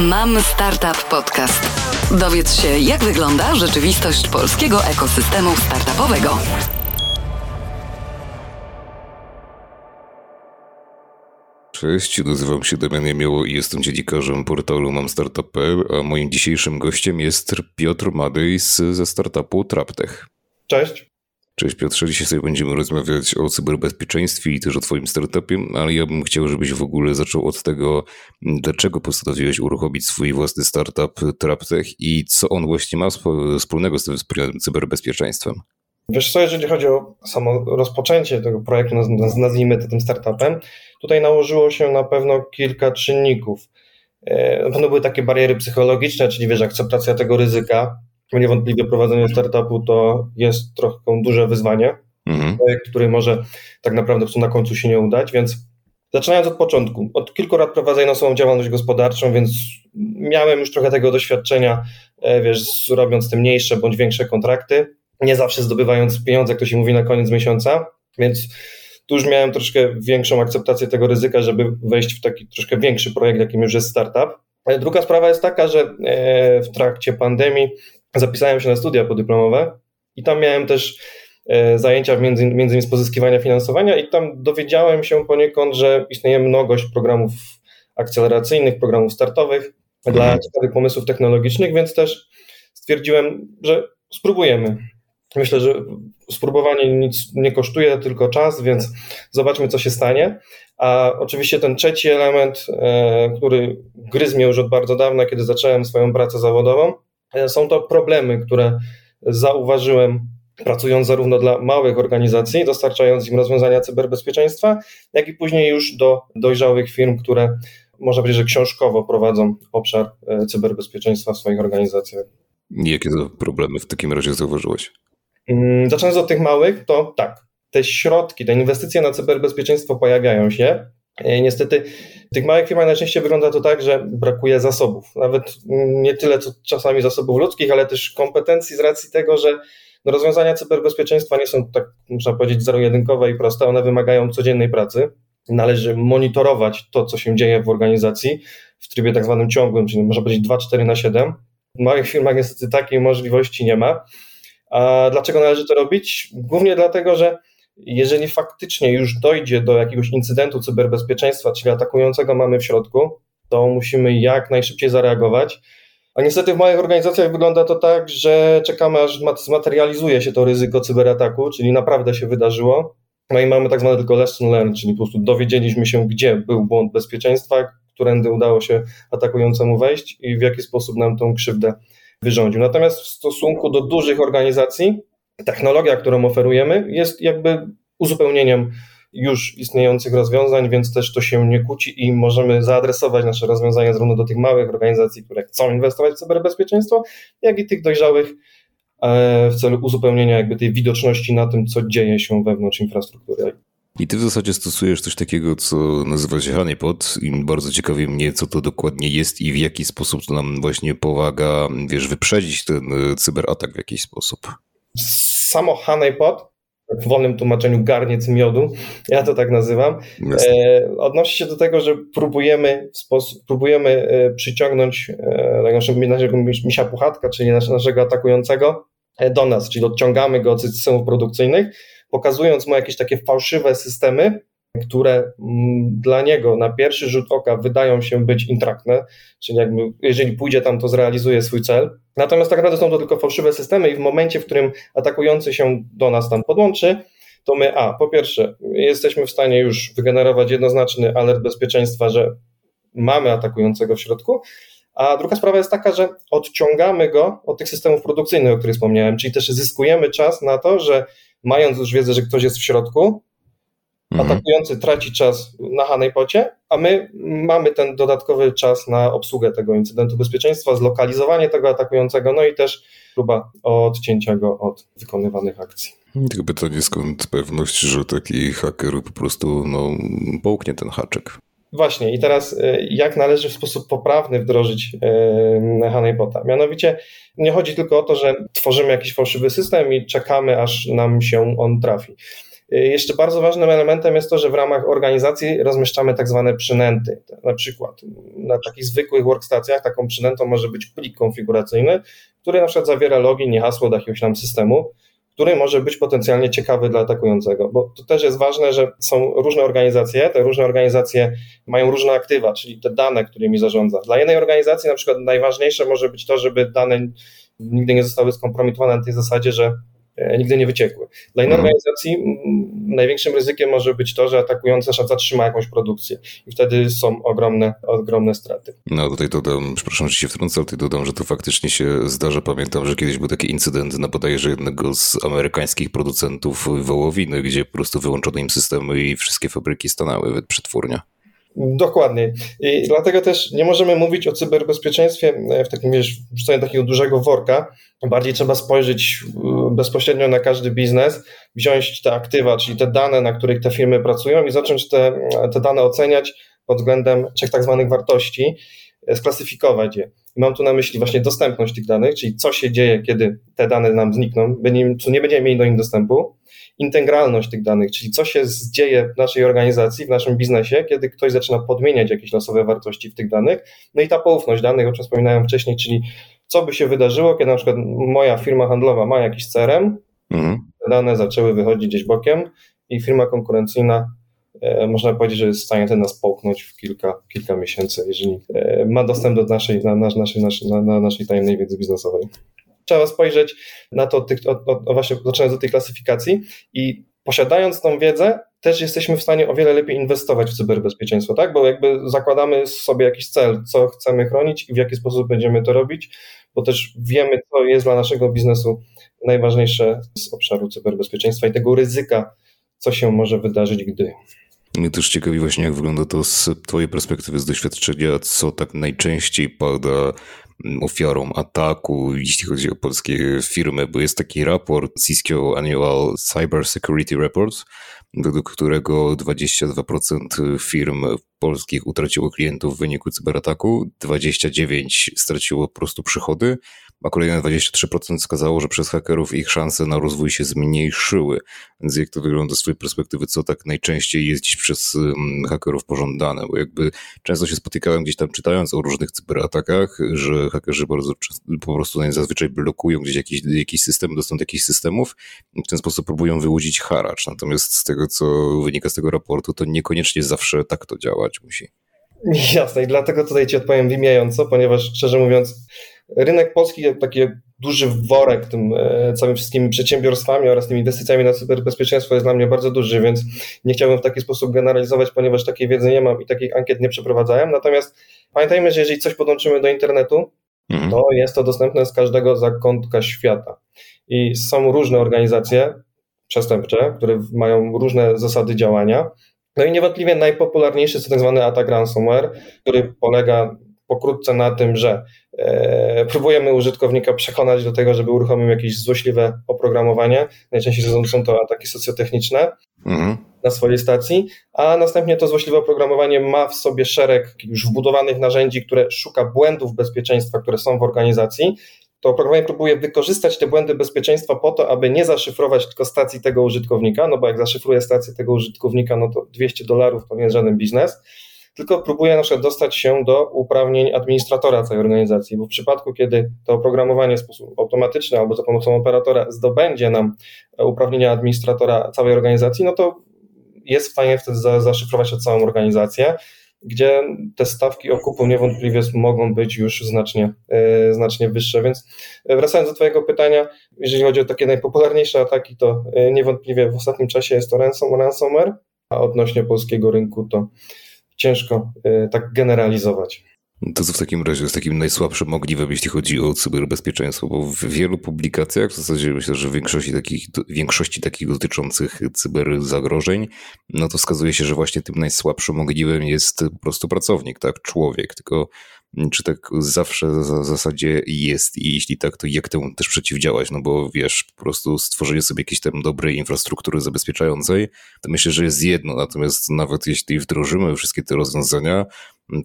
Mam Startup Podcast. Dowiedz się, jak wygląda rzeczywistość polskiego ekosystemu startupowego. Cześć, nazywam się Damian Jemioło i jestem dziennikarzem portalu mamstartup.pl, a moim dzisiejszym gościem jest Piotr Madej ze startupu TrapTech. Cześć. Cześć Piotrze, dzisiaj sobie będziemy rozmawiać o cyberbezpieczeństwie i też o Twoim startupie, ale ja bym chciał, żebyś w ogóle zaczął od tego, dlaczego postanowiłeś uruchomić swój własny startup TrapTech i co on właśnie ma wspólnego z tym cyberbezpieczeństwem. Wiesz co, jeżeli chodzi o samo rozpoczęcie tego projektu, nazwijmy to tym startupem, tutaj nałożyło się na pewno kilka czynników. E, na pewno były takie bariery psychologiczne, czyli wiesz, akceptacja tego ryzyka, niewątpliwie prowadzenie startupu to jest trochę duże wyzwanie, mhm. który może tak naprawdę na końcu się nie udać, więc zaczynając od początku, od kilku lat prowadzę swoją działalność gospodarczą, więc miałem już trochę tego doświadczenia, e, wiesz, robiąc te mniejsze bądź większe kontrakty, nie zawsze zdobywając pieniądze, jak to się mówi, na koniec miesiąca, więc tu już miałem troszkę większą akceptację tego ryzyka, żeby wejść w taki troszkę większy projekt, jakim już jest startup. Druga sprawa jest taka, że e, w trakcie pandemii zapisałem się na studia podyplomowe i tam miałem też e, zajęcia między, między innymi z pozyskiwania finansowania i tam dowiedziałem się poniekąd, że istnieje mnogość programów akceleracyjnych, programów startowych dla mhm. ciekawych pomysłów technologicznych, więc też stwierdziłem, że spróbujemy. Myślę, że spróbowanie nic nie kosztuje, tylko czas, więc zobaczmy, co się stanie. A oczywiście ten trzeci element, e, który gryzł mnie już od bardzo dawna, kiedy zacząłem swoją pracę zawodową, są to problemy, które zauważyłem pracując zarówno dla małych organizacji, dostarczając im rozwiązania cyberbezpieczeństwa, jak i później już do dojrzałych firm, które można powiedzieć, że książkowo prowadzą obszar e, cyberbezpieczeństwa w swoich organizacjach. Jakie to problemy w takim razie zauważyłeś? Mm, zaczynając od tych małych, to tak, te środki, te inwestycje na cyberbezpieczeństwo pojawiają się. E, niestety w tych małych firmach najczęściej wygląda to tak, że brakuje zasobów. Nawet nie tyle co czasami zasobów ludzkich, ale też kompetencji z racji tego, że no rozwiązania cyberbezpieczeństwa nie są tak, można powiedzieć, zero-jedynkowe i proste. One wymagają codziennej pracy. Należy monitorować to, co się dzieje w organizacji w trybie tak zwanym ciągłym, czyli można powiedzieć 2-4 na 7. W małych firmach niestety takiej możliwości nie ma. A dlaczego należy to robić? Głównie dlatego, że jeżeli faktycznie już dojdzie do jakiegoś incydentu cyberbezpieczeństwa, czyli atakującego mamy w środku, to musimy jak najszybciej zareagować. A niestety w małych organizacjach wygląda to tak, że czekamy aż zmaterializuje się to ryzyko cyberataku, czyli naprawdę się wydarzyło. No i mamy tak zwane tylko lesson learned, czyli po prostu dowiedzieliśmy się, gdzie był błąd bezpieczeństwa, którędy udało się atakującemu wejść i w jaki sposób nam tą krzywdę wyrządził. Natomiast w stosunku do dużych organizacji, technologia, którą oferujemy, jest jakby uzupełnieniem już istniejących rozwiązań, więc też to się nie kłóci i możemy zaadresować nasze rozwiązania zarówno do tych małych organizacji, które chcą inwestować w cyberbezpieczeństwo, jak i tych dojrzałych e, w celu uzupełnienia jakby tej widoczności na tym, co dzieje się wewnątrz infrastruktury. I ty w zasadzie stosujesz coś takiego, co nazywa się honeypot i bardzo ciekawi mnie, co to dokładnie jest i w jaki sposób to nam właśnie pomaga, wiesz, wyprzedzić ten e, cyberatak w jakiś sposób. Samo honeypot w wolnym tłumaczeniu garniec miodu, ja to tak nazywam, e, odnosi się do tego, że próbujemy, sposób, próbujemy e, przyciągnąć e, naszego, naszego misia puchatka, czyli naszego atakującego e, do nas, czyli odciągamy go od systemów produkcyjnych, pokazując mu jakieś takie fałszywe systemy, które mm, dla niego na pierwszy rzut oka wydają się być intratne, czyli jakby jeżeli pójdzie tam, to zrealizuje swój cel. Natomiast tak naprawdę są to tylko fałszywe systemy i w momencie, w którym atakujący się do nas tam podłączy, to my, a po pierwsze, jesteśmy w stanie już wygenerować jednoznaczny alert bezpieczeństwa, że mamy atakującego w środku, a druga sprawa jest taka, że odciągamy go od tych systemów produkcyjnych, o których wspomniałem, czyli też zyskujemy czas na to, że mając już wiedzę, że ktoś jest w środku, mhm. atakujący traci czas na honeypocie, a my mamy ten dodatkowy czas na obsługę tego incydentu bezpieczeństwa, zlokalizowanie tego atakującego, no i też próba odcięcia go od wykonywanych akcji. Tylko pytanie, skąd pewność, że taki haker po prostu no, połknie ten haczek? Właśnie, i teraz y, jak należy w sposób poprawny wdrożyć y, honeypota? Mianowicie nie chodzi tylko o to, że tworzymy jakiś fałszywy system i czekamy, aż nam się on trafi. Jeszcze bardzo ważnym elementem jest to, że w ramach organizacji rozmieszczamy tak zwane przynęty. Na przykład na takich zwykłych workstacjach taką przynętą może być plik konfiguracyjny, który na przykład zawiera login i hasło do jakiegoś tam systemu, który może być potencjalnie ciekawy dla atakującego, bo to też jest ważne, że są różne organizacje, te różne organizacje mają różne aktywa, czyli te dane, którymi zarządza. Dla jednej organizacji na przykład najważniejsze może być to, żeby dane nigdy nie zostały skompromitowane na tej zasadzie, że nigdy nie wyciekły. Dla innej mhm. organizacji największym ryzykiem może być to, że atakujący zatrzyma jakąś produkcję i wtedy są ogromne, ogromne straty. No tutaj dodam, przepraszam, że się wtrącę, ale tutaj dodam, że to faktycznie się zdarza. Pamiętam, że kiedyś był taki incydent na bodajże jednego z amerykańskich producentów wołowiny, gdzie po prostu wyłączono im systemy i wszystkie fabryki stanęły przetwórnia. Dokładnie. I dlatego też nie możemy mówić o cyberbezpieczeństwie e, w takim, wiesz, wrzuceniu takiego dużego worka. Bardziej trzeba spojrzeć e, bezpośrednio na każdy biznes, wziąć te aktywa, czyli te dane, na których te firmy pracują i zacząć te, te dane oceniać pod względem trzech tak zwanych wartości, e, sklasyfikować je. Mam tu na myśli właśnie dostępność tych danych, czyli co się dzieje, kiedy te dane nam znikną, co nie będziemy mieli do nich dostępu, integralność tych danych, czyli co się dzieje w naszej organizacji, w naszym biznesie, kiedy ktoś zaczyna podmieniać jakieś losowe wartości w tych danych, no i ta poufność danych, o czym wspominałem wcześniej, czyli co by się wydarzyło, kiedy na przykład moja firma handlowa ma jakiś CRM, mhm. dane zaczęły wychodzić gdzieś bokiem i firma konkurencyjna e, można powiedzieć, że jest w stanie ten nas połknąć w kilka, kilka miesięcy, jeżeli e, ma dostęp do naszej, na, naszej, naszej, na, na naszej tajemnej wiedzy biznesowej trzeba spojrzeć na to, o, o, właśnie zaczynając od tej klasyfikacji i posiadając tą wiedzę, też jesteśmy w stanie o wiele lepiej inwestować w cyberbezpieczeństwo, tak? Bo jakby zakładamy sobie jakiś cel, co chcemy chronić i w jaki sposób będziemy to robić, bo też wiemy, co jest dla naszego biznesu najważniejsze z obszaru cyberbezpieczeństwa i tego ryzyka, co się może wydarzyć, gdy. Mnie też ciekawi właśnie, jak wygląda to z Twojej perspektywy, z doświadczenia, co tak najczęściej pada ofiarą ataku, jeśli chodzi o polskie firmy, bo jest taki raport Cisco Annual Cyber Security Report, według którego 22% firm polskich utraciło klientów w wyniku cyberataku, 29% straciło po prostu przychody, a kolejne 23% wskazało, że przez hakerów ich szanse na rozwój się zmniejszyły. Więc jak to wygląda z twojej perspektywy, co tak najczęściej jest dziś przez hakerów pożądane? Bo jakby często się spotykałem gdzieś tam czytając o różnych cyberatakach, że hakerzy bardzo po prostu zazwyczaj blokują gdzieś jakiś, jakiś system, dostęp do jakichś systemów i w ten sposób próbują wyłudzić haracz. Natomiast z tego, co wynika z tego raportu, to niekoniecznie zawsze tak to działać musi. Jasne, i dlatego tutaj Ci odpowiem wymieniająco, ponieważ szczerze mówiąc, rynek polski, taki duży worek tym e, całym wszystkimi przedsiębiorstwami oraz tymi inwestycjami na cyberbezpieczeństwo jest dla mnie bardzo duży, więc nie chciałbym w taki sposób generalizować, ponieważ takiej wiedzy nie mam i takich ankiet nie przeprowadzałem. Natomiast pamiętajmy, że jeżeli coś podłączymy do internetu, mhm. to jest to dostępne z każdego zakątka świata. I są różne organizacje przestępcze, które mają różne zasady działania. No i niewątpliwie najpopularniejszy jest tak zwany atak ransomware, który polega pokrótce na tym, że próbujemy użytkownika przekonać do tego, żeby uruchomił jakieś złośliwe oprogramowanie. Najczęściej są, są to ataki socjotechniczne mhm. na swojej stacji, a następnie to złośliwe oprogramowanie ma w sobie szereg już wbudowanych narzędzi, które szuka błędów bezpieczeństwa, które są w organizacji. To oprogramowanie próbuje wykorzystać te błędy bezpieczeństwa po to, aby nie zaszyfrować tylko stacji tego użytkownika, no bo jak zaszyfruje stację tego użytkownika, no to 200 dolarów to nie jest żaden biznes tylko próbuje na przykład dostać się do uprawnień administratora całej organizacji, bo w przypadku, kiedy to oprogramowanie w sposób automatyczny albo za pomocą operatora zdobędzie nam uprawnienia administratora całej organizacji, no to jest w stanie wtedy zaszyfrować całą organizację, gdzie te stawki okupu niewątpliwie mogą być już znacznie, yy, znacznie wyższe. Więc wracając do Twojego pytania, jeżeli chodzi o takie najpopularniejsze ataki, to yy, niewątpliwie w ostatnim czasie jest to ransom, ransomware, a odnośnie polskiego rynku to ciężko y, tak generalizować. To co w takim razie jest takim najsłabszym ogniwem, jeśli chodzi o cyberbezpieczeństwo, bo w wielu publikacjach, w zasadzie myślę, że w większości takich, większości takich dotyczących cyberzagrożeń, no to wskazuje się, że właśnie tym najsłabszym ogniwem jest po prostu pracownik, tak, człowiek, tylko czy tak zawsze w zasadzie jest i jeśli tak, to jak temu też przeciwdziałać? No bo wiesz, po prostu stworzenie sobie jakiejś tam dobrej infrastruktury zabezpieczającej, to myślę, że jest jedno, natomiast nawet jeśli wdrożymy wszystkie te rozwiązania,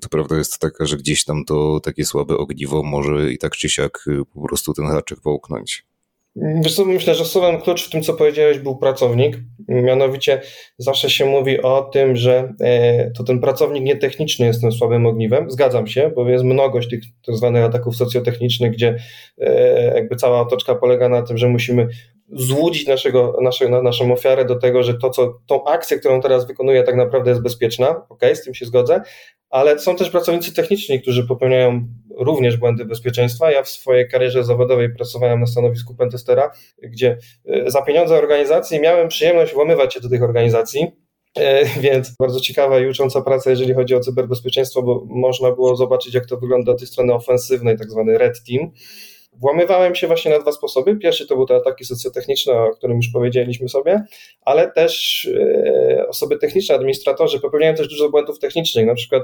to prawda jest taka, że gdzieś tam to takie słabe ogniwo może i tak czy siak po prostu ten haczyk połknąć. Wiesz co, myślę, że słowem klucz w tym, co powiedziałeś, był pracownik. Mianowicie zawsze się mówi o tym, że e, to ten pracownik nietechniczny jest tym słabym ogniwem. Zgadzam się, bo jest mnogość tych tak zwanych ataków socjotechnicznych, gdzie e, jakby cała otoczka polega na tym, że musimy złudzić naszego, nasze, naszą ofiarę do tego, że to, co, tą akcję, którą teraz wykonuje, tak naprawdę jest bezpieczna. Ok, z tym się zgodzę, ale są też pracownicy techniczni, którzy popełniają również błędy bezpieczeństwa. Ja w swojej karierze zawodowej pracowałem na stanowisku pentestera, gdzie e, za pieniądze organizacji miałem przyjemność włamywać się do tych organizacji. E, więc bardzo ciekawa i ucząca praca, jeżeli chodzi o cyberbezpieczeństwo, bo można było zobaczyć, jak to wygląda od tej strony ofensywnej, tak zwany red team Włamywałem się właśnie na dwa sposoby. Pierwszy to były te ataki socjotechniczne, o którym już powiedzieliśmy sobie, ale też e, osoby techniczne, administratorzy popełniają też dużo błędów technicznych. Na przykład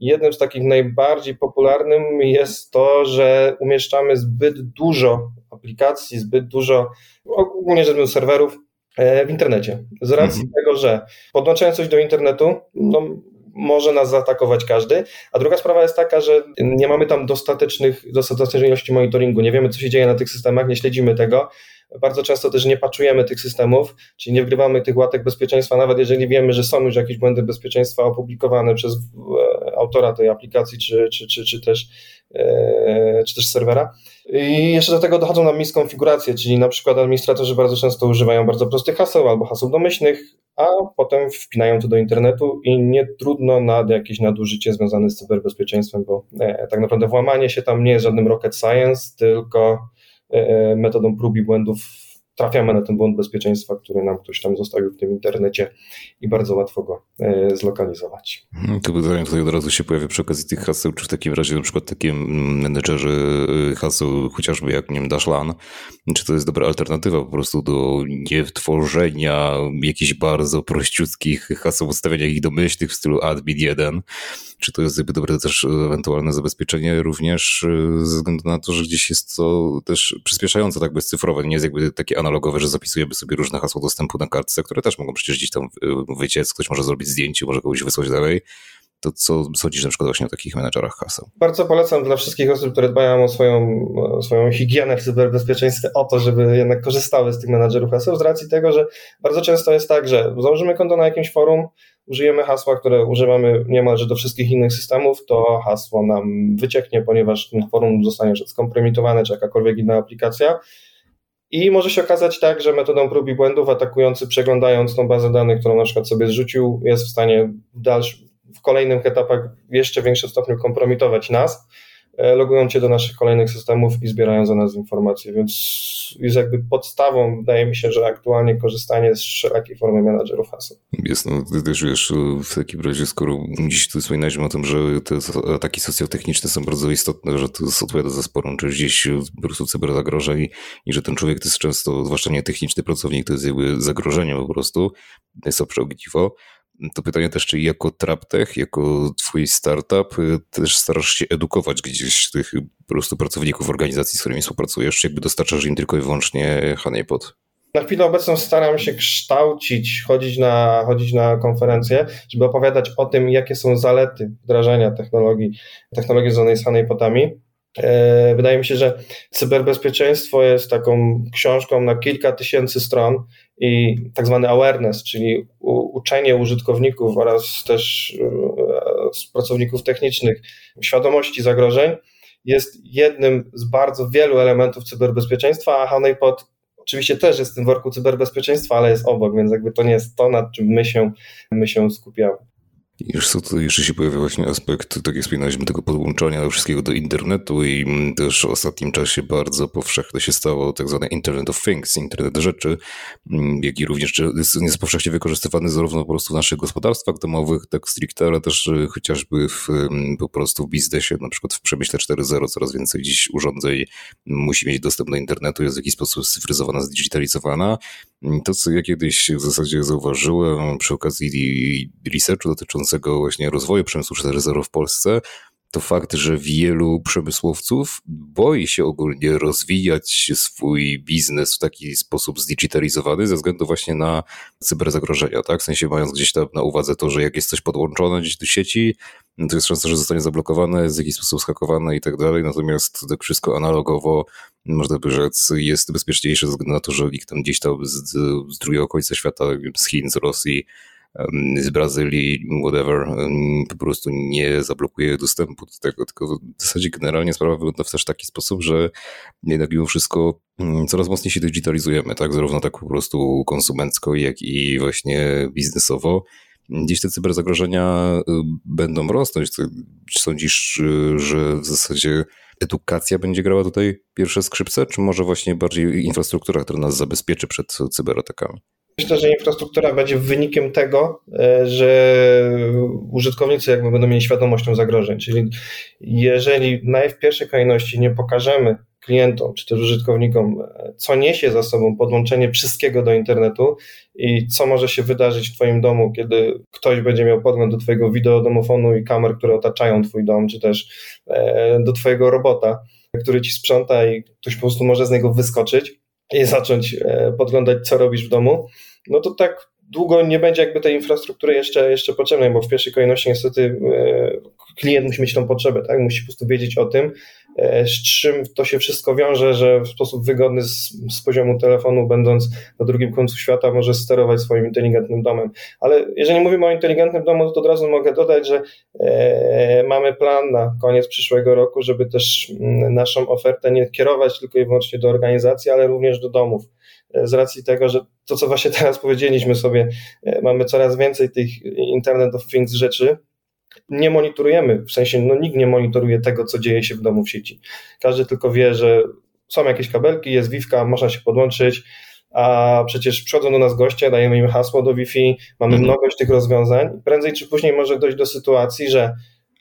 jednym z takich najbardziej popularnym jest to, że umieszczamy zbyt dużo aplikacji, zbyt dużo, ogólnie rzecz biorąc, serwerów e, w internecie. Z racji mhm. tego, że podłączając coś do internetu, no, może nas zaatakować każdy. A druga sprawa jest taka, że nie mamy tam dostatecznych, dostatecznej ilości monitoringu, nie wiemy, co się dzieje na tych systemach, nie śledzimy tego. Bardzo często też nie paczujemy tych systemów, czyli nie wgrywamy tych łatek bezpieczeństwa, nawet jeżeli wiemy, że są już jakieś błędy bezpieczeństwa opublikowane przez e, autora tej aplikacji, czy, czy, czy, czy, też, e, czy też serwera. I jeszcze do tego dochodzą nam miskonfiguracje, czyli na przykład administratorzy bardzo często używają bardzo prostych haseł albo haseł domyślnych, a potem wpinają to do internetu i nie trudno na jakieś nadużycie związane z cyberbezpieczeństwem, bo e, tak naprawdę włamanie się tam nie jest żadnym rocket science, tylko e, metodą prób i błędów trafiamy na ten błąd bezpieczeństwa, który nam ktoś tam zostawił w tym internecie i bardzo łatwo go e, zlokalizować. Mhm, to pytanie tutaj od razu się pojawia przy okazji tych haseł, czy w takim razie na przykład takie menedżerzy e, haseł, chociażby jak nie wiem, Dashlan, czy to jest dobra alternatywa po prostu do niewtworzenia jakichś bardzo prościutkich haseł, ustawiania ich domyślnych w stylu admin 1, czy to jest jakby dobre też ewentualne zabezpieczenie również e, ze względu na to, że gdzieś jest to też przyspieszające tak bezcyfrowe, nie jest jakby takie analogowe, że zapisujemy sobie różne hasła dostępu na kartce, które też mogą przecież gdzieś tam wyciec, ktoś może zrobić zdjęcie, może kogoś wysłać dalej. To co sądzisz na przykład właśnie o takich menedżerach haseł? Bardzo polecam dla wszystkich osób, które dbają o swoją, o swoją higienę w cyberbezpieczeństwie, o to, żeby jednak korzystały z tych menedżerów haseł, z racji tego, że bardzo często jest tak, że założymy konto na jakimś forum, użyjemy hasła, które używamy niemalże do wszystkich innych systemów, to hasło nam wycieknie, ponieważ ten forum zostanie skompromitowane, czy jakakolwiek inna aplikacja. I może się okazać tak, że metodą prób i błędów atakujący przeglądając tą bazę danych, którą na przykład sobie zrzucił, jest w stanie w dalszym, w kolejnych etapach w jeszcze większym stopniu kompromitować nas, logują cię do naszych kolejnych systemów i zbierają za nas informacje, więc jest jakby podstawą, wydaje mi się, że aktualnie korzystanie z wszelakiej formy menadżerów haseł. Jest, no ty też wiesz, w takim razie, skoro dziś tu wspominaliśmy o tym, że te ataki socjotechniczne są bardzo istotne, że to odpowiada za sporą część gdzieś po prostu cyberzagrożeń i że ten człowiek to jest często, zwłaszcza nie techniczny pracownik, to jest jakby zagrożenie po prostu, jest obsze ogniwo, to pytanie też, czy jako TrapTech, jako twój startup y, też starasz się edukować gdzieś tych po prostu pracowników organizacji, z którymi współpracujesz, czy jakby dostarczasz im tylko i wyłącznie honeypot? Na chwilę obecną staram się kształcić, chodzić na, chodzić na konferencje, żeby opowiadać o tym, jakie są zalety wdrażania technologii, technologii zwanej z honeypotami. E, wydaje mi się, że cyberbezpieczeństwo jest taką książką na kilka tysięcy stron i tak zwany awareness, czyli uczenie użytkowników oraz też e, pracowników technicznych świadomości zagrożeń jest jednym z bardzo wielu elementów cyberbezpieczeństwa, a Honeypot oczywiście też jest w tym worku cyberbezpieczeństwa, ale jest obok, więc jakby to nie jest to, nad czym my się, my się skupiamy. Już co, to jeszcze się pojawia właśnie aspekt, tak jak wspominaliśmy, tego podłączania wszystkiego do internetu i też w ostatnim czasie bardzo powszechne się stało tak zwany Internet of Things, Internet rzeczy, jak i również jest, powszechnie wykorzystywany zarówno po prostu w naszych gospodarstwach domowych, tak stricte, ale też e, chociażby w, po prostu w biznesie, na przykład w przemyśle 4.0 coraz więcej dziś urządzeń musi mieć dostęp do internetu, jest w jakiś sposób scyfryzowana, zdigitalizowana. To, co ja kiedyś w zasadzie zauważyłem przy okazji researchu dotyczącego właśnie rozwoju przemysłu 4.0 w Polsce, to fakt, że wielu przemysłowców boi się ogólnie rozwijać swój biznes w taki sposób zdigitalizowany ze względu właśnie na cyberzagrożenia, tak? W sensie mając gdzieś tam na uwadze to, że jak jest coś podłączone gdzieś do sieci, no to jest szansa, że zostanie zablokowane, w jakiś sposób skakowane i tak dalej, natomiast tak wszystko analogowo, można by rzec, jest bezpieczniejsze ze względu na to, że nikt tam gdzieś tam z, z drugiego końca świata, z Chin, z Rosji, z Brazylii, whatever, po prostu nie zablokuje dostępu do tego, tylko w zasadzie generalnie sprawa wygląda w też taki sposób, że jednak mimo wszystko coraz mocniej się digitalizujemy, tak, zarówno tak po prostu konsumencko, jak i właśnie biznesowo. Gdzieś te cyberzagrożenia będą rosnąć. Czy sądzisz, y, że w zasadzie edukacja będzie grała tutaj pierwsze skrzypce, czy może właśnie bardziej infrastruktura, która nas zabezpieczy przed cyberatakami? Myślę, że infrastruktura będzie wynikiem tego, e, że użytkownicy jakby będą mieli świadomość zagrożeń. Czyli jeżeli w pierwszej kolejności nie pokażemy klientom czy też użytkownikom, e, co niesie za sobą podłączenie wszystkiego do internetu i co może się wydarzyć w Twoim domu, kiedy ktoś będzie miał podgląd do Twojego wideodomofonu i kamer, które otaczają Twój dom, czy też e, do Twojego robota, który Ci sprząta i ktoś po prostu może z niego wyskoczyć i zacząć e, podglądać, co robisz w domu, no to tak długo nie będzie jakby tej infrastruktury jeszcze, jeszcze potrzebnej, bo w pierwszej kolejności niestety klient musi mieć tą potrzebę, tak? Musi po prostu wiedzieć o tym, E, z czym to się wszystko wiąże, że w sposób wygodny z, z, poziomu telefonu, będąc na drugim końcu świata, może sterować swoim inteligentnym domem. Ale jeżeli mówimy o inteligentnym domu, to od razu mogę dodać, że e, mamy plan na koniec przyszłego roku, żeby też mm, naszą ofertę nie kierować tylko i wyłącznie do organizacji, ale również do domów e, z racji tego, że to, co właśnie teraz powiedzieliśmy sobie, e, mamy coraz więcej tych Internet of Things rzeczy, nie monitorujemy, w sensie no, nikt nie monitoruje tego, co dzieje się w domu w sieci. Każdy tylko wie, że są jakieś kabelki, jest Wi-Fi, można się podłączyć, a przecież przychodzą do nas goście, dajemy im hasło do Wi-Fi, mamy mhm. mnogość tych rozwiązań. Prędzej czy później może dojść do sytuacji, że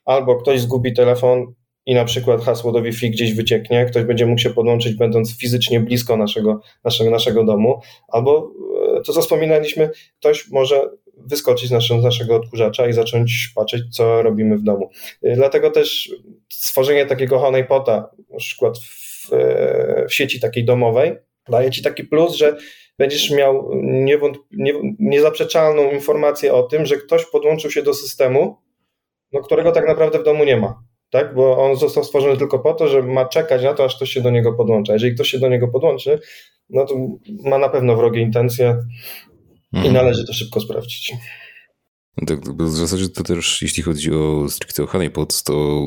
albo ktoś zgubi telefon i na przykład hasło do Wi-Fi gdzieś wycieknie, ktoś będzie mógł się podłączyć, będąc fizycznie blisko naszego, naszego, naszego domu, albo e, to, co wspominaliśmy, ktoś może wyskoczyć z naszego, odkurzacza i zacząć patrzeć, co robimy w domu. Y, dlatego też stworzenie takiego honeypota, na przykład w, w sieci takiej domowej, daje Ci taki plus, że będziesz miał niewątp- nie, niezaprzeczalną informację o tym, że ktoś podłączył się do systemu, no, którego tak naprawdę w domu nie ma. Tak? Bo on został stworzony tylko po to, że ma czekać na to, aż ktoś się do niego podłącza. Jeżeli ktoś się do niego podłączy, no to ma na pewno wrogie intencje Mhm. I należy to szybko sprawdzić. Tak, w zasadzie to też, jeśli chodzi o stricte o honeypot, to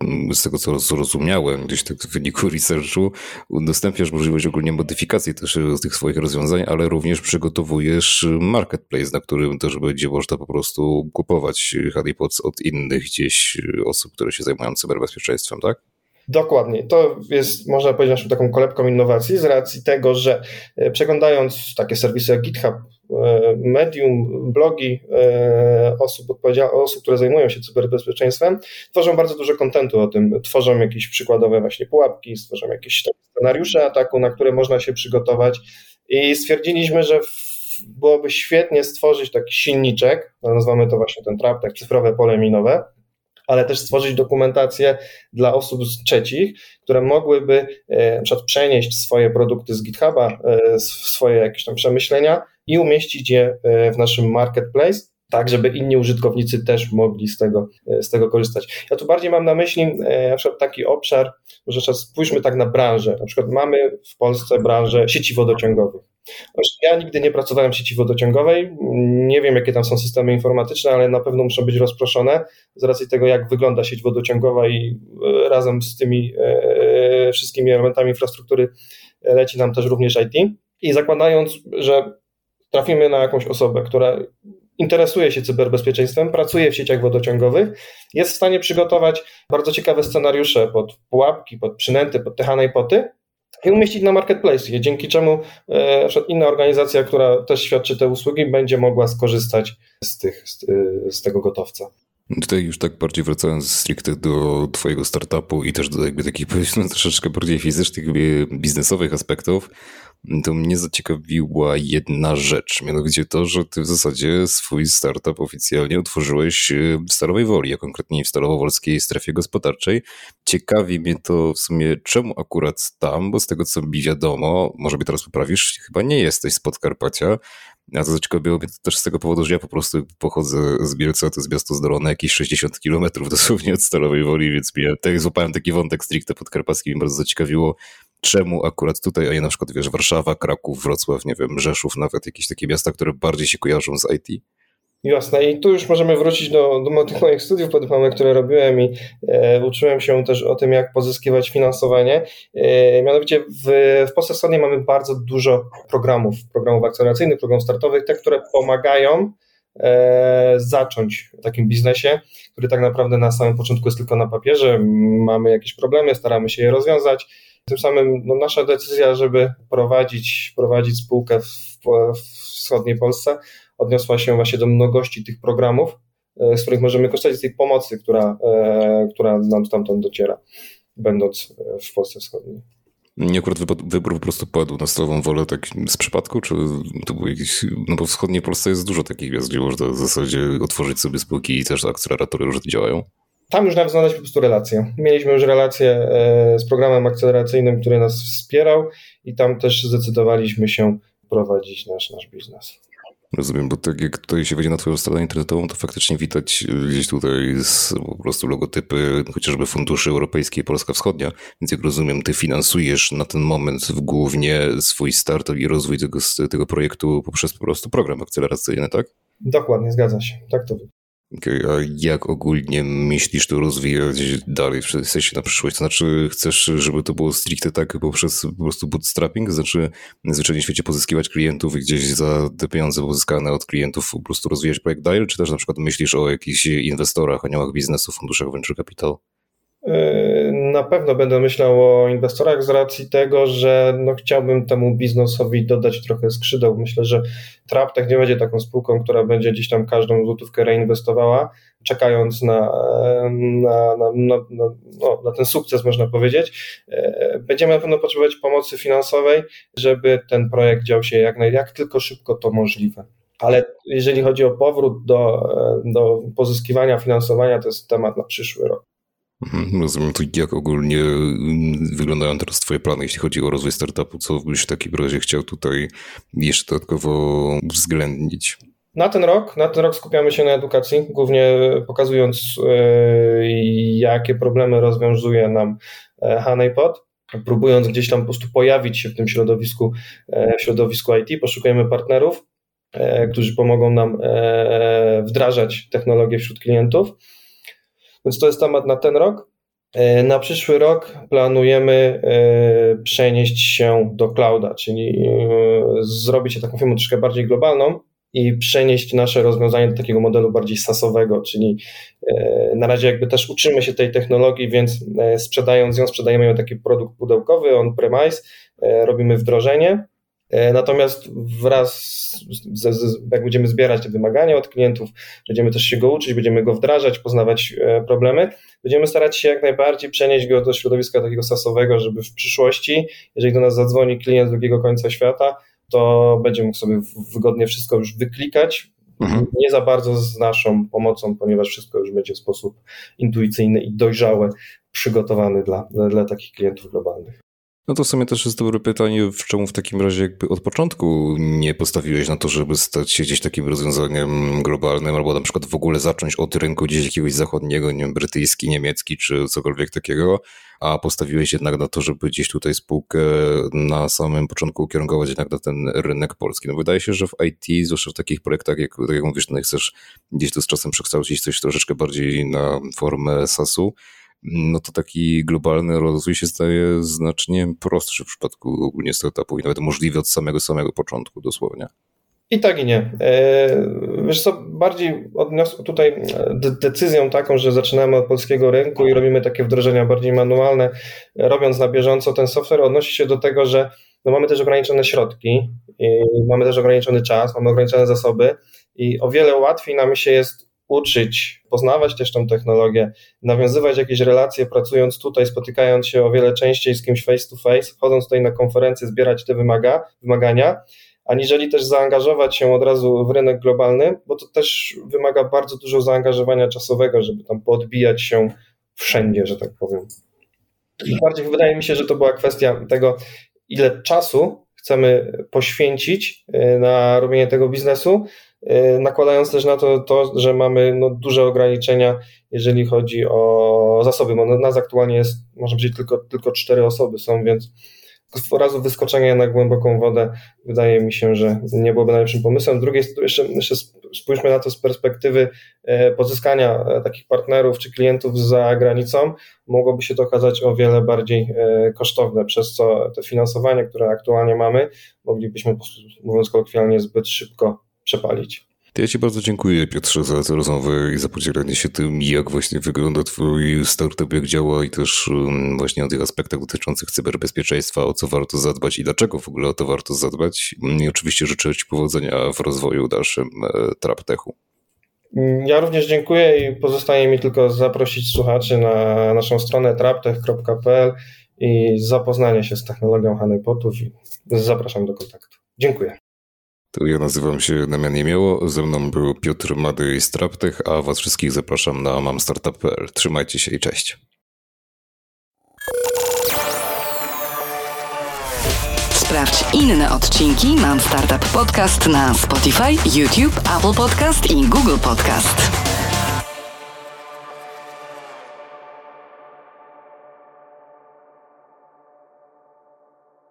mm, z tego co zrozumiałem, gdzieś tak w wyniku researchu, udostępniasz możliwość ogólnie modyfikacji też e, tych swoich rozwiązań, ale również przygotowujesz marketplace, na którym też będzie można po prostu kupować honeypots od innych gdzieś osób, które się zajmują cyberbezpieczeństwem, tak? Dokładnie. To jest, można powiedzieć, naszą taką kolebką innowacji z racji tego, że e, przeglądając takie serwisy jak GitHub, e, Medium, blogi e, osób, osób, które zajmują się cyberbezpieczeństwem, tworzą bardzo dużo kontentu o tym. Tworzą jakieś przykładowe właśnie pułapki, stworzą jakieś scenariusze ataku, na które można się przygotować i stwierdziliśmy, że byłoby świetnie stworzyć taki silniczek, nazywamy to właśnie ten trap, tak cyfrowe pole minowe, ale też stworzyć dokumentację dla osób trzecich, które mogłyby e, na przykład przenieść swoje produkty z GitHuba, e, swoje jakieś tam przemyślenia i umieścić je e, w naszym marketplace, tak żeby inni użytkownicy też mogli z tego, z tego korzystać. Ja tu bardziej mam na myśli na przykład taki obszar, że spójrzmy tak na branżę. Na przykład mamy w Polsce branżę sieci wodociągowych. Ja nigdy nie pracowałem w sieci wodociągowej, nie wiem jakie tam są systemy informatyczne, ale na pewno muszą być rozproszone z racji tego, jak wygląda sieć wodociągowa i e, razem z tymi e, wszystkimi elementami infrastruktury leci nam też również IT. I zakładając, że trafimy na jakąś osobę, która interesuje się cyberbezpieczeństwem, pracuje w sieciach wodociągowych, jest w stanie przygotować bardzo ciekawe scenariusze pod pułapki, pod przynęty, pod te poty i umieścić na marketplace, dzięki czemu e, inna organizacja, która też świadczy te usługi, będzie mogła skorzystać z, tych, z, e, z tego gotowca. Tutaj już tak bardziej wracając stricte do twojego startupu i też do jakby takich powiedzmy troszeczkę bardziej fizycznych, biznesowych aspektów, to mnie zaciekawiła jedna rzecz, mianowicie to, że ty w zasadzie swój startup oficjalnie otworzyłeś w Stalowej Woli, a konkretnie w Starowowolskiej strefie gospodarczej. Ciekawi mnie to w sumie, czemu akurat tam, bo z tego co mi wiadomo, może mnie teraz poprawisz, chyba nie jesteś z Podkarpacia, a to zaciekawiło mnie też z tego powodu, że ja po prostu pochodzę z Bielca, to jest miasto zdolone jakieś 60 kilometrów dosłownie od Stalowej Woli, więc mnie, tak złapałem taki wątek stricte podkarpacki, mnie bardzo zaciekawiło, czemu akurat tutaj, a nie na przykład, wiesz, Warszawa, Kraków, Wrocław, nie wiem, Rzeszów, nawet jakieś takie miasta, które bardziej się kojarzą z IT. Jasne. I tu już możemy wrócić do, do tych moich studiów podyplomowych, które robiłem i e, uczyłem się też o tym, jak pozyskiwać finansowanie. E, mianowicie w, w Polsce Wschodniej mamy bardzo dużo programów, programów akceleracyjnych, programów startowych, te, które pomagają e, zacząć w takim biznesie, który tak naprawdę na samym początku jest tylko na papierze. Mamy jakieś problemy, staramy się je rozwiązać. Tym samym no, nasza decyzja, żeby prowadzić, prowadzić spółkę w, w wschodniej Polsce, odniosła się właśnie do mnogości tych programów, e, z których możemy korzystać, z tej pomocy, która, e, która nam stamtąd dociera, będąc e, w Polsce Wschodniej. Nie akurat wybór po prostu padł na stałą wolę tak z przypadku, czy to był jakiś, no bo w wschodniej Polsce jest dużo takich miast, gdzie można w zasadzie otworzyć sobie spółki i też akceleratory różne działają? Tam już nawiązaliśmy po prostu relacje. Mieliśmy już relację z programem akceleracyjnym, który nas wspierał i tam też zdecydowaliśmy się prowadzić nasz, nasz biznes. Rozumiem, bo tak jak tutaj się wejdzie na twoją stronę internetową, to faktycznie widać e, gdzieś tutaj z, po prostu logotypy chociażby Funduszy Europejskiej Polska Wschodnia, więc jak rozumiem, ty finansujesz na ten moment głównie swój startup i rozwój tego, tego projektu poprzez po prostu program akceleracyjny, tak? Dokładnie, zgadza się. Tak to wygląda. A jak ogólnie myślisz to rozwijać dalej, w sensie na przyszłość? Znaczy chcesz, żeby to było stricte tak poprzez po prostu bootstrapping? Znaczy zwyczajnie w świecie pozyskiwać klientów i gdzieś za te pieniądze uzyskane od klientów po prostu rozwijać projekt dalej? Czy też na przykład myślisz o jakichś inwestorach, aniołach biznesu, funduszach venture capital? Yy, na pewno będę myślał o inwestorach z racji tego, że no chciałbym temu biznesowi dodać trochę skrzydeł. Myślę, że TrapTech nie będzie taką spółką, która będzie gdzieś tam każdą złotówkę reinwestowała, czekając na, na, na, na, no, na ten sukces, można powiedzieć. Yy, będziemy na pewno potrzebować pomocy finansowej, żeby ten projekt dział się jak, jak tylko szybko to możliwe. Ale jeżeli chodzi o powrót do, do pozyskiwania finansowania, to jest temat na przyszły rok. Mhm, rozumiem, to jak ogólnie mm, wyglądają teraz Twoje plany, jeśli chodzi o rozwój startupu? Co byś w takim razie chciał tutaj jeszcze dodatkowo uwzględnić? Na ten rok, na ten rok skupiamy się na edukacji, głównie pokazując, yy, jakie problemy rozwiązuje nam e, Honeypot, próbując gdzieś tam po prostu pojawić się w tym środowisku, e, w środowisku IT, poszukujemy partnerów, e, którzy pomogą nam wdrażać technologię wśród klientów. Więc to jest temat na ten rok. E, na przyszły rok planujemy e, przenieść się do clouda, czyli e, zrobić taką firmę troszkę bardziej globalną i przenieść nasze rozwiązanie do takiego modelu bardziej SaaSowego, czyli na razie jakby też uczymy się tej technologii, więc sprzedając ją, sprzedajemy ją taki produkt pudełkowy on-premise, robimy wdrożenie, natomiast wraz z, z, jak będziemy zbierać te wymagania od klientów, będziemy też się go uczyć, będziemy go wdrażać, poznawać e, problemy, będziemy starać się jak najbardziej przenieść go do środowiska takiego sasowego, żeby w przyszłości, jeżeli do nas zadzwoni klient z drugiego końca świata, to będzie mógł sobie wygodnie wszystko już wyklikać, mhm. nie za bardzo z naszą pomocą, ponieważ wszystko już będzie w sposób intuicyjny i dojrzały przygotowany dla, dla takich klientów globalnych. No to w sumie też jest dobre pytanie, w czemu w takim razie jakby od początku nie postawiłeś na to, żeby stać się gdzieś takim rozwiązaniem globalnym, albo na przykład w ogóle zacząć od rynku gdzieś jakiegoś zachodniego, nie wiem, brytyjski, niemiecki, czy cokolwiek takiego, a postawiłeś jednak na to, żeby gdzieś tutaj spółkę na samym początku ukierunkować jednak na ten rynek polski. No wydaje się, że w IT, zwłaszcza w takich projektach, jak, tak jak mówisz, no chcesz gdzieś tu z czasem przekształcić coś troszeczkę bardziej na formę SaaS-u, no to taki globalny rozwój się staje znacznie prostszy w przypadku ogólnie startupów i nawet możliwy od samego samego początku dosłownie. I tak i nie. E, wiesz co, bardziej odniosę tutaj decyzją taką, że zaczynamy od polskiego rynku i robimy takie wdrożenia bardziej manualne, robiąc na bieżąco ten software, odnosi się do tego, że no mamy też ograniczone środki, mamy też ograniczony czas, mamy ograniczone zasoby i o wiele łatwiej nam się jest uczyć, poznawać też tą technologię, nawiązywać jakieś relacje, pracując tutaj, spotykając się o wiele częściej z kimś face to face, wchodząc tutaj na konferencję, zbierać te wymaga, wymagania, aniżeli też zaangażować się od razu w rynek globalny, bo to też wymaga bardzo dużo zaangażowania czasowego, żeby tam podbijać się wszędzie, że tak powiem. Bardziej wydaje mi się, że to była kwestia tego, ile czasu chcemy poświęcić y, na robienie tego biznesu, nakładając też na to, to że mamy no, duże ograniczenia, jeżeli chodzi o zasoby, bo nas aktualnie jest, może być tylko, tylko cztery osoby są, więc razu wyskoczenie na głęboką wodę wydaje mi się, że nie byłoby najlepszym pomysłem. Z drugiej jeszcze, jeszcze spójrzmy na to z perspektywy e, pozyskania e, takich partnerów czy klientów za granicą. Mogłoby się to okazać o wiele bardziej e, kosztowne, przez co to finansowanie, które aktualnie mamy, moglibyśmy, mówiąc kolokwialnie, zbyt szybko przepalić. Ja Ci bardzo dziękuję, Piotrze, za tę rozmowę i za podzielenie się tym, jak właśnie wygląda Twój startup, jak działa i też um, właśnie o tych aspektach dotyczących cyberbezpieczeństwa, o co warto zadbać i dlaczego w ogóle o to warto zadbać. I oczywiście życzę Ci powodzenia w rozwoju dalszym e, TrapTechu. Ja również dziękuję i pozostaje mi tylko zaprosić słuchaczy na naszą stronę traptech.pl i zapoznanie się z technologią honeypotów i zapraszam do kontaktu. Dziękuję. Ja nazywam się Damian Niemiało, ze mną był Piotr Mady z Traptech, a was wszystkich zapraszam na mamstartup.pl. Trzymajcie się i cześć. Sprawdź inne odcinki Mam Startup Podcast na Spotify, YouTube, Apple Podcast i Google Podcast.